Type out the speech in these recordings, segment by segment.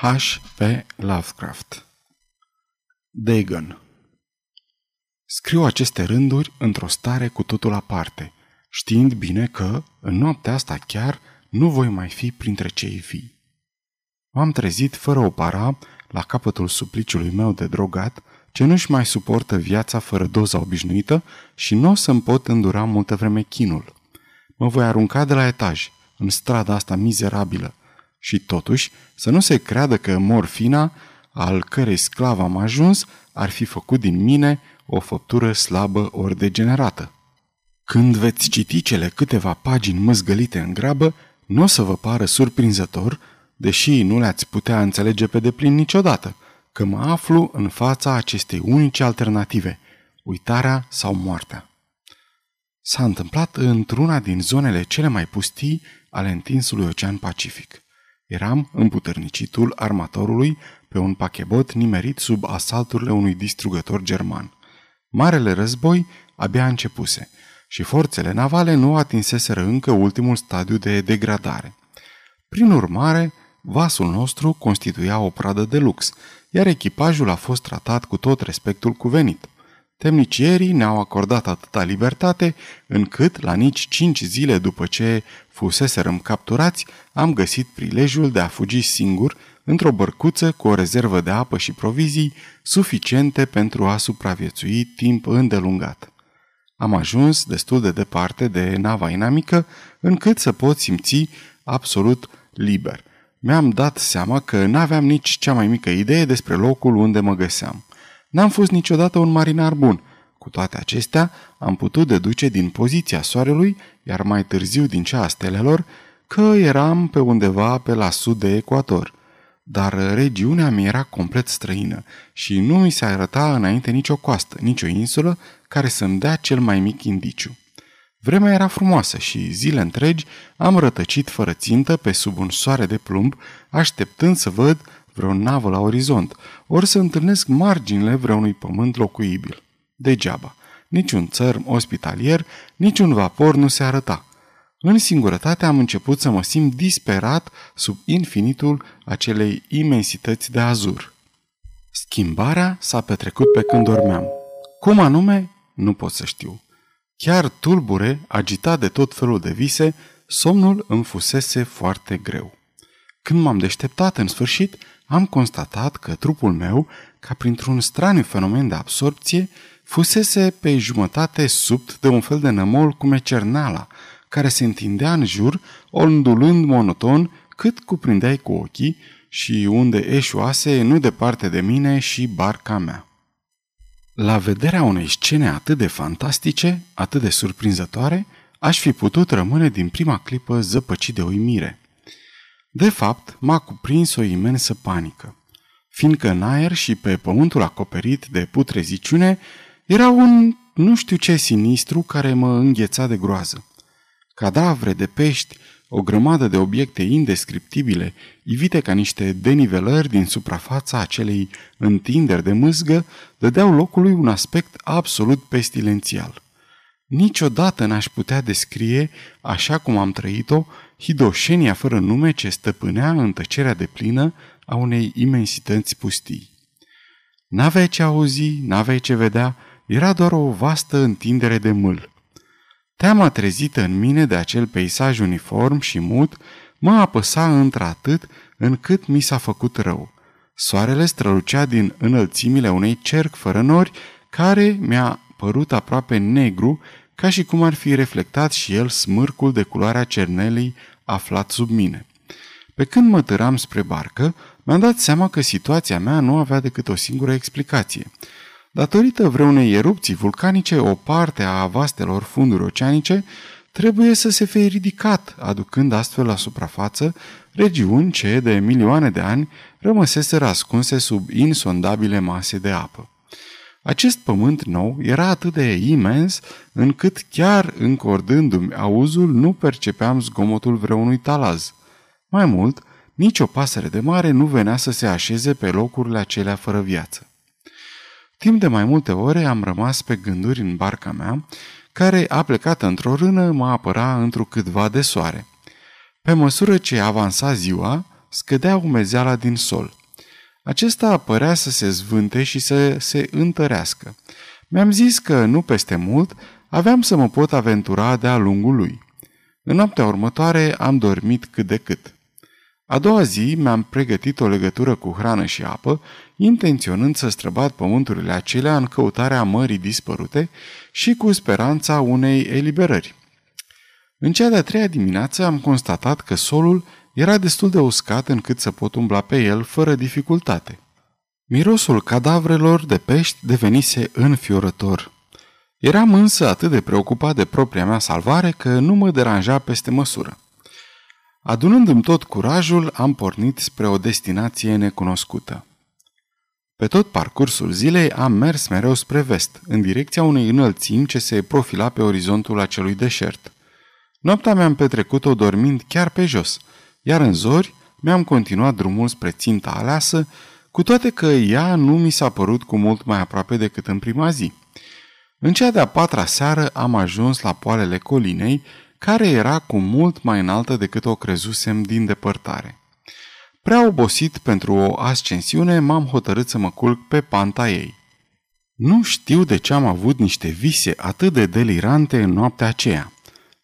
H. P. Lovecraft Dagon Scriu aceste rânduri într-o stare cu totul aparte, știind bine că, în noaptea asta chiar, nu voi mai fi printre cei vii. M-am trezit fără o para, la capătul supliciului meu de drogat, ce nu-și mai suportă viața fără doza obișnuită și nu o să-mi pot îndura multă vreme chinul. Mă voi arunca de la etaj, în strada asta mizerabilă, și totuși să nu se creadă că morfina, al cărei sclav am ajuns, ar fi făcut din mine o făptură slabă ori degenerată. Când veți citi cele câteva pagini măzgălite în grabă, nu o să vă pară surprinzător, deși nu le-ați putea înțelege pe deplin niciodată, că mă aflu în fața acestei unice alternative, uitarea sau moartea. S-a întâmplat într-una din zonele cele mai pustii ale întinsului Ocean Pacific. Eram împuternicitul armatorului pe un pachebot nimerit sub asalturile unui distrugător german. Marele război abia începuse și forțele navale nu atinseseră încă ultimul stadiu de degradare. Prin urmare, vasul nostru constituia o pradă de lux, iar echipajul a fost tratat cu tot respectul cuvenit. Temnicierii ne-au acordat atâta libertate, încât, la nici cinci zile după ce fuseserăm capturați, am găsit prilejul de a fugi singur într-o bărcuță cu o rezervă de apă și provizii suficiente pentru a supraviețui timp îndelungat. Am ajuns destul de departe de nava inamică, încât să pot simți absolut liber. Mi-am dat seama că n-aveam nici cea mai mică idee despre locul unde mă găseam. N-am fost niciodată un marinar bun. Cu toate acestea, am putut deduce din poziția soarelui, iar mai târziu din cea a stelelor, că eram pe undeva pe la sud de ecuator. Dar regiunea mi era complet străină și nu mi se arăta înainte nicio coastă, nicio insulă care să-mi dea cel mai mic indiciu. Vremea era frumoasă și zile întregi am rătăcit fără țintă pe sub un soare de plumb, așteptând să văd vreo navă la orizont, ori să întâlnesc marginile vreunui pământ locuibil. Degeaba. Niciun țărm ospitalier, niciun vapor nu se arăta. În singurătate am început să mă simt disperat sub infinitul acelei imensități de azur. Schimbarea s-a petrecut pe când dormeam. Cum anume? Nu pot să știu. Chiar tulbure, agitat de tot felul de vise, somnul îmi fusese foarte greu. Când m-am deșteptat în sfârșit, am constatat că trupul meu, ca printr-un straniu fenomen de absorpție, fusese pe jumătate subt de un fel de nămol cu mecernala, care se întindea în jur, ondulând monoton cât cuprindeai cu ochii și unde eșuase nu departe de mine și barca mea. La vederea unei scene atât de fantastice, atât de surprinzătoare, aș fi putut rămâne din prima clipă zăpăcit de uimire – de fapt, m-a cuprins o imensă panică, fiindcă în aer și pe pământul acoperit de putreziciune era un nu știu ce sinistru care mă îngheța de groază. Cadavre de pești, o grămadă de obiecte indescriptibile, ivite ca niște denivelări din suprafața acelei întinderi de mâzgă, dădeau locului un aspect absolut pestilențial. Niciodată n-aș putea descrie, așa cum am trăit-o, hidoșenia fără nume ce stăpânea în tăcerea de plină a unei imensități pustii. N-aveai ce auzi, n-aveai ce vedea, era doar o vastă întindere de mâl. Teama trezită în mine de acel peisaj uniform și mut mă apăsa într-atât încât mi s-a făcut rău. Soarele strălucea din înălțimile unei cerc fără nori, care mi-a părut aproape negru, ca și cum ar fi reflectat și el smârcul de culoarea cernelei aflat sub mine. Pe când mă tăram spre barcă, mi-am dat seama că situația mea nu avea decât o singură explicație. Datorită vreunei erupții vulcanice, o parte a vastelor funduri oceanice trebuie să se fie ridicat, aducând astfel la suprafață regiuni ce, de milioane de ani, rămăseseră ascunse sub insondabile mase de apă. Acest pământ nou era atât de imens încât chiar încordându-mi auzul nu percepeam zgomotul vreunui talaz. Mai mult, nicio pasăre de mare nu venea să se așeze pe locurile acelea fără viață. Timp de mai multe ore am rămas pe gânduri în barca mea, care, a plecat într-o rână, mă apăra într-o câtva de soare. Pe măsură ce avansa ziua, scădea umezeala din sol. Acesta părea să se zvânte și să se întărească. Mi-am zis că, nu peste mult, aveam să mă pot aventura de-a lungul lui. În noaptea următoare am dormit cât de cât. A doua zi mi-am pregătit o legătură cu hrană și apă, intenționând să străbat pământurile acelea în căutarea mării dispărute și cu speranța unei eliberări. În cea de-a treia dimineață am constatat că solul era destul de uscat încât să pot umbla pe el fără dificultate. Mirosul cadavrelor de pești devenise înfiorător. Eram însă atât de preocupat de propria mea salvare că nu mă deranja peste măsură. Adunându-mi tot curajul, am pornit spre o destinație necunoscută. Pe tot parcursul zilei am mers mereu spre vest, în direcția unei înălțimi ce se profila pe orizontul acelui deșert. Noaptea mi-am petrecut-o dormind chiar pe jos, iar în zori mi-am continuat drumul spre ținta aleasă, cu toate că ea nu mi s-a părut cu mult mai aproape decât în prima zi. În cea de-a patra seară am ajuns la poalele colinei, care era cu mult mai înaltă decât o crezusem din depărtare. Prea obosit pentru o ascensiune, m-am hotărât să mă culc pe panta ei. Nu știu de ce am avut niște vise atât de delirante în noaptea aceea,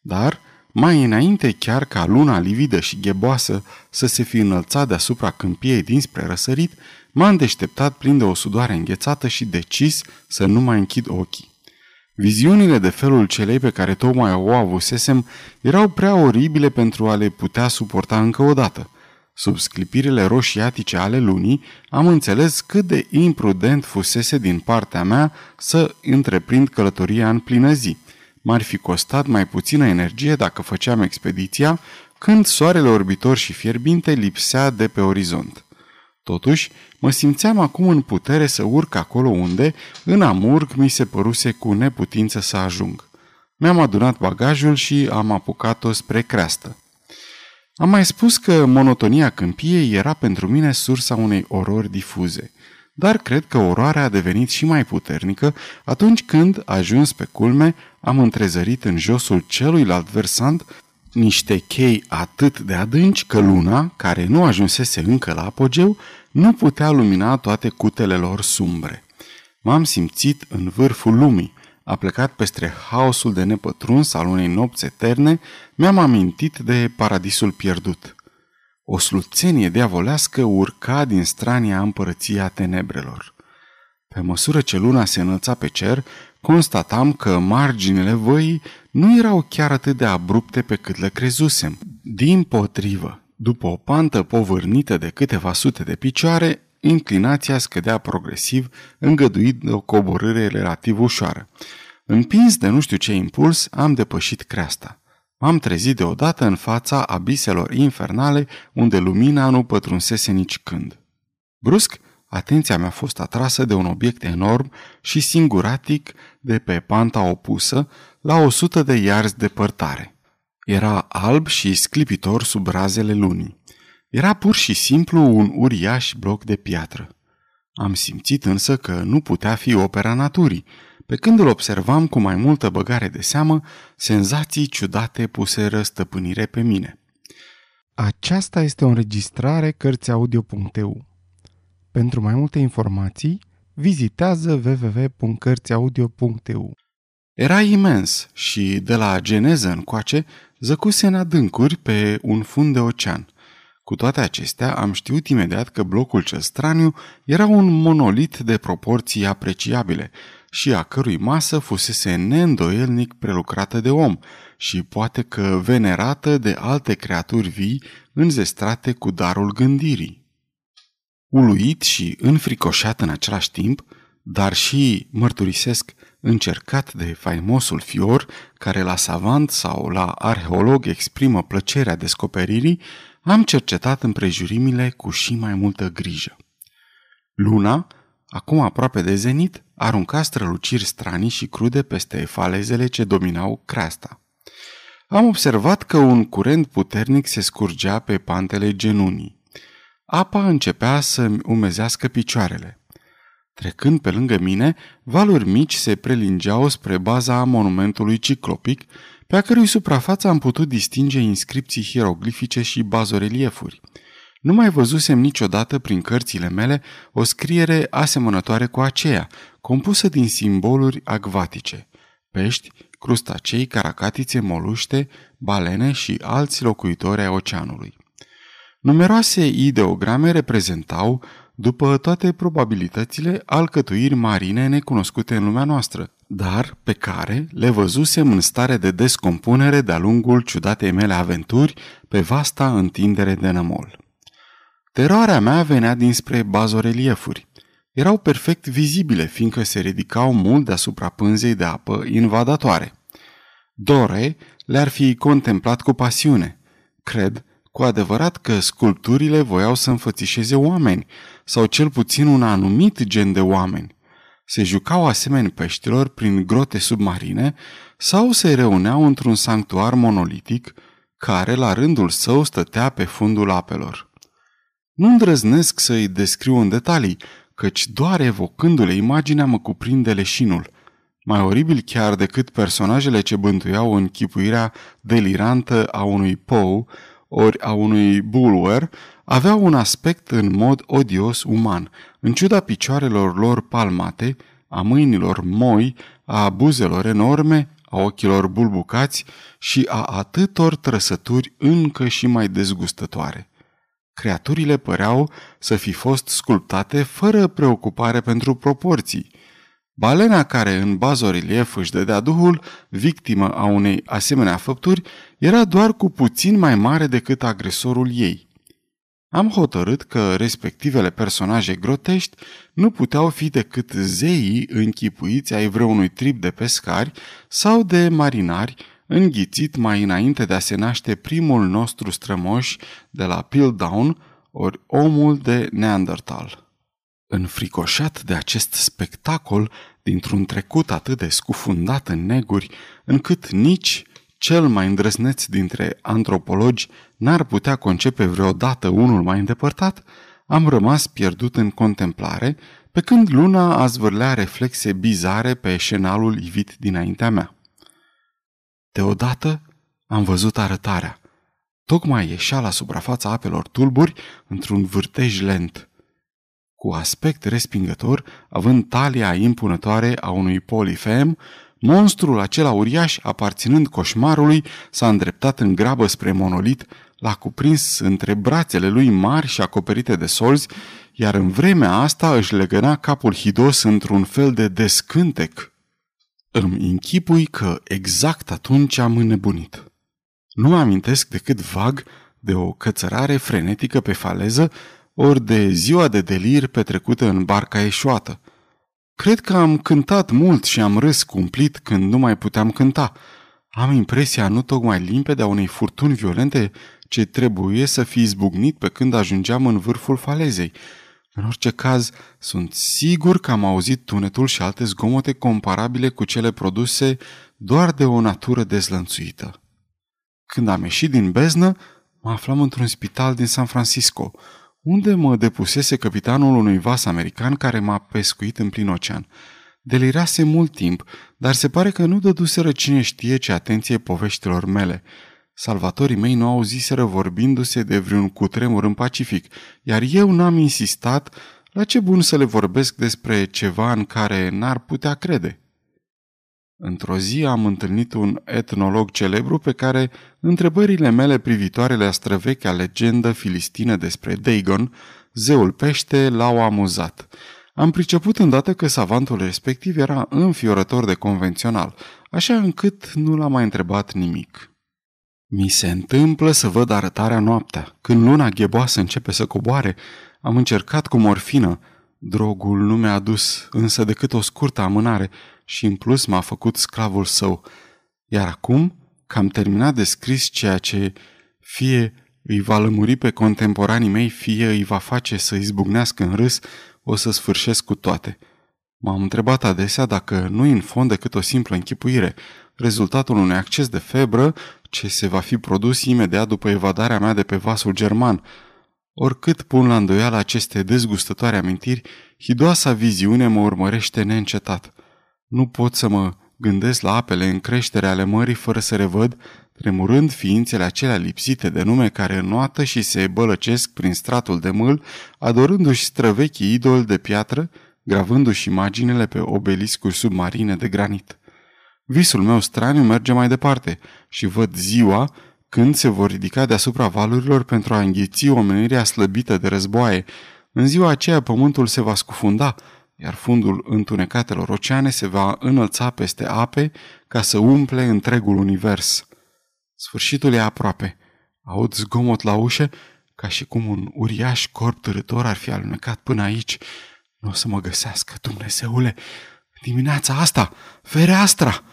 dar mai înainte chiar ca luna lividă și gheboasă să se fi înălțat deasupra câmpiei dinspre răsărit, m-am deșteptat plin de o sudoare înghețată și decis să nu mai închid ochii. Viziunile de felul celei pe care tocmai o avusesem erau prea oribile pentru a le putea suporta încă o dată. Sub sclipirile roșiatice ale lunii, am înțeles cât de imprudent fusese din partea mea să întreprind călătoria în plină zi. M-ar fi costat mai puțină energie dacă făceam expediția când soarele orbitor și fierbinte lipsea de pe orizont. Totuși, mă simțeam acum în putere să urc acolo unde, în amurg, mi se păruse cu neputință să ajung. Mi-am adunat bagajul și am apucat-o spre creastă. Am mai spus că monotonia câmpiei era pentru mine sursa unei orori difuze, dar cred că oroarea a devenit și mai puternică atunci când, ajuns pe culme, am întrezărit în josul celuilalt versant niște chei atât de adânci că luna, care nu ajunsese încă la apogeu, nu putea lumina toate cutele lor sumbre. M-am simțit în vârful lumii, a plecat peste haosul de nepătruns al unei nopți eterne, mi-am amintit de paradisul pierdut. O sluțenie diavolească urca din strania împărăția tenebrelor. Pe măsură ce luna se înălța pe cer, constatam că marginile văii nu erau chiar atât de abrupte pe cât le crezusem. Din potrivă, după o pantă povârnită de câteva sute de picioare, inclinația scădea progresiv, îngăduind o coborâre relativ ușoară. Împins de nu știu ce impuls, am depășit creasta. M-am trezit deodată în fața abiselor infernale, unde lumina nu pătrunsese nici când. Brusc, atenția mea a fost atrasă de un obiect enorm și singuratic de pe panta opusă, la o sută de iarzi departare. Era alb și sclipitor sub razele lunii. Era pur și simplu un uriaș bloc de piatră. Am simțit însă că nu putea fi opera naturii. Pe când îl observam cu mai multă băgare de seamă, senzații ciudate puseră stăpânire pe mine. Aceasta este o înregistrare Cărțiaudio.eu. Pentru mai multe informații, vizitează www.cărțiaudio.eu. Era imens și, de la geneză încoace, zăcuse în adâncuri pe un fund de ocean. Cu toate acestea, am știut imediat că blocul cel straniu era un monolit de proporții apreciabile și a cărui masă fusese neîndoielnic prelucrată de om și poate că venerată de alte creaturi vii înzestrate cu darul gândirii. Uluit și înfricoșat în același timp, dar și, mărturisesc, încercat de faimosul fior care la savant sau la arheolog exprimă plăcerea descoperirii, am cercetat împrejurimile cu și mai multă grijă. Luna, acum aproape de zenit, arunca străluciri stranii și crude peste falezele ce dominau creasta. Am observat că un curent puternic se scurgea pe pantele genunii. Apa începea să umezească picioarele. Trecând pe lângă mine, valuri mici se prelingeau spre baza monumentului ciclopic, pe a cărui suprafață am putut distinge inscripții hieroglifice și bazoreliefuri. Nu mai văzusem niciodată prin cărțile mele o scriere asemănătoare cu aceea, compusă din simboluri acvatice. Pești, crustacei, caracatițe, moluște, balene și alți locuitori ai oceanului. Numeroase ideograme reprezentau, după toate probabilitățile, alcătuiri marine necunoscute în lumea noastră, dar pe care le văzusem în stare de descompunere de-a lungul ciudatei mele aventuri pe vasta întindere de nămol. Teroarea mea venea dinspre bazoreliefuri. Erau perfect vizibile, fiindcă se ridicau mult deasupra pânzei de apă invadatoare. Dore le-ar fi contemplat cu pasiune. Cred cu adevărat că sculpturile voiau să înfățișeze oameni, sau cel puțin un anumit gen de oameni. Se jucau asemeni peștilor prin grote submarine sau se reuneau într-un sanctuar monolitic care la rândul său stătea pe fundul apelor. Nu îndrăznesc să-i descriu în detalii, căci doar evocându-le imaginea mă cuprinde leșinul, mai oribil chiar decât personajele ce bântuiau închipuirea delirantă a unui Poe ori a unui Bulwer, aveau un aspect în mod odios uman, în ciuda picioarelor lor palmate, a mâinilor moi, a buzelor enorme, a ochilor bulbucați și a atâtor trăsături încă și mai dezgustătoare. Creaturile păreau să fi fost sculptate fără preocupare pentru proporții. Balena care în bazorelief își dădea duhul, victimă a unei asemenea făpturi, era doar cu puțin mai mare decât agresorul ei. Am hotărât că respectivele personaje grotești nu puteau fi decât zeii închipuiți ai vreunui trip de pescari sau de marinari înghițit mai înainte de a se naște primul nostru strămoș de la Piltdown, ori omul de Neandertal. Înfricoșat de acest spectacol, dintr-un trecut atât de scufundat în neguri, încât nici cel mai îndrăzneț dintre antropologi n-ar putea concepe vreodată unul mai îndepărtat, am rămas pierdut în contemplare, pe când luna a zvârlea reflexe bizare pe șenalul ivit dinaintea mea. Deodată am văzut arătarea. Tocmai ieșea la suprafața apelor tulburi într-un vârtej lent. Cu aspect respingător, având talia impunătoare a unui polifem, monstrul acela uriaș, aparținând coșmarului, s-a îndreptat în grabă spre monolit, l-a cuprins între brațele lui mari și acoperite de solzi, iar în vremea asta își legăna capul hidos într-un fel de descântec. Îmi închipui că exact atunci am înnebunit. Nu amintesc decât vag de o cățărare frenetică pe faleză, ori de ziua de delir petrecută în barca eșuată. Cred că am cântat mult și am râs cumplit când nu mai puteam cânta. Am impresia nu tocmai limpede a unei furtuni violente ce trebuie să fi izbucnit pe când ajungeam în vârful falezei. În orice caz, sunt sigur că am auzit tunetul și alte zgomote comparabile cu cele produse doar de o natură dezlănțuită. Când am ieșit din beznă, mă aflam într-un spital din San Francisco, unde mă depusese capitanul unui vas american care m-a pescuit în plin ocean. Delirase mult timp, dar se pare că nu dăduseră cine știe ce atenție poveștilor mele. Salvatorii mei nu auziseră vorbindu-se de vreun cutremur în Pacific, iar eu n-am insistat la ce bun să le vorbesc despre ceva în care n-ar putea crede. Într-o zi am întâlnit un etnolog celebru pe care întrebările mele privitoare la străvechea legendă filistină despre Dagon, zeul pește, l-au amuzat. Am priceput îndată că savantul respectiv era înfiorător de convențional, așa încât nu l-am mai întrebat nimic. Mi se întâmplă să văd arătarea noaptea. Când luna gheboasă începe să coboare, am încercat cu morfină. Drogul nu mi-a adus însă decât o scurtă amânare și în plus m-a făcut sclavul său. Iar acum că am terminat de scris ceea ce fie îi va lămuri pe contemporanii mei, fie îi va face să izbucnească în râs, o să sfârșesc cu toate. M-am întrebat adesea dacă nu în fond decât o simplă închipuire, rezultatul unui acces de febră ce se va fi produs imediat după evadarea mea de pe vasul german. Oricât pun la îndoială aceste dezgustătoare amintiri, hidoasa viziune mă urmărește neîncetat. Nu pot să mă gândesc la apele în creștere ale mării fără să revăd, tremurând ființele acelea lipsite de nume care înnoată și se bălăcesc prin stratul de mâl, adorându-și străvechii idol de piatră, gravându-și imaginele pe obeliscuri submarine de granit. Visul meu straniu merge mai departe și văd ziua când se vor ridica deasupra valurilor pentru a înghiți omenirea slăbită de războaie. În ziua aceea pământul se va scufunda, iar fundul întunecatelor oceane se va înălța peste ape ca să umple întregul univers. Sfârșitul e aproape. Aud zgomot la ușă, ca și cum un uriaș corp târător ar fi alunecat până aici. Nu o să mă găsească, Dumnezeule! Dimineața asta! Fereastra!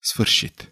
Sfârșit.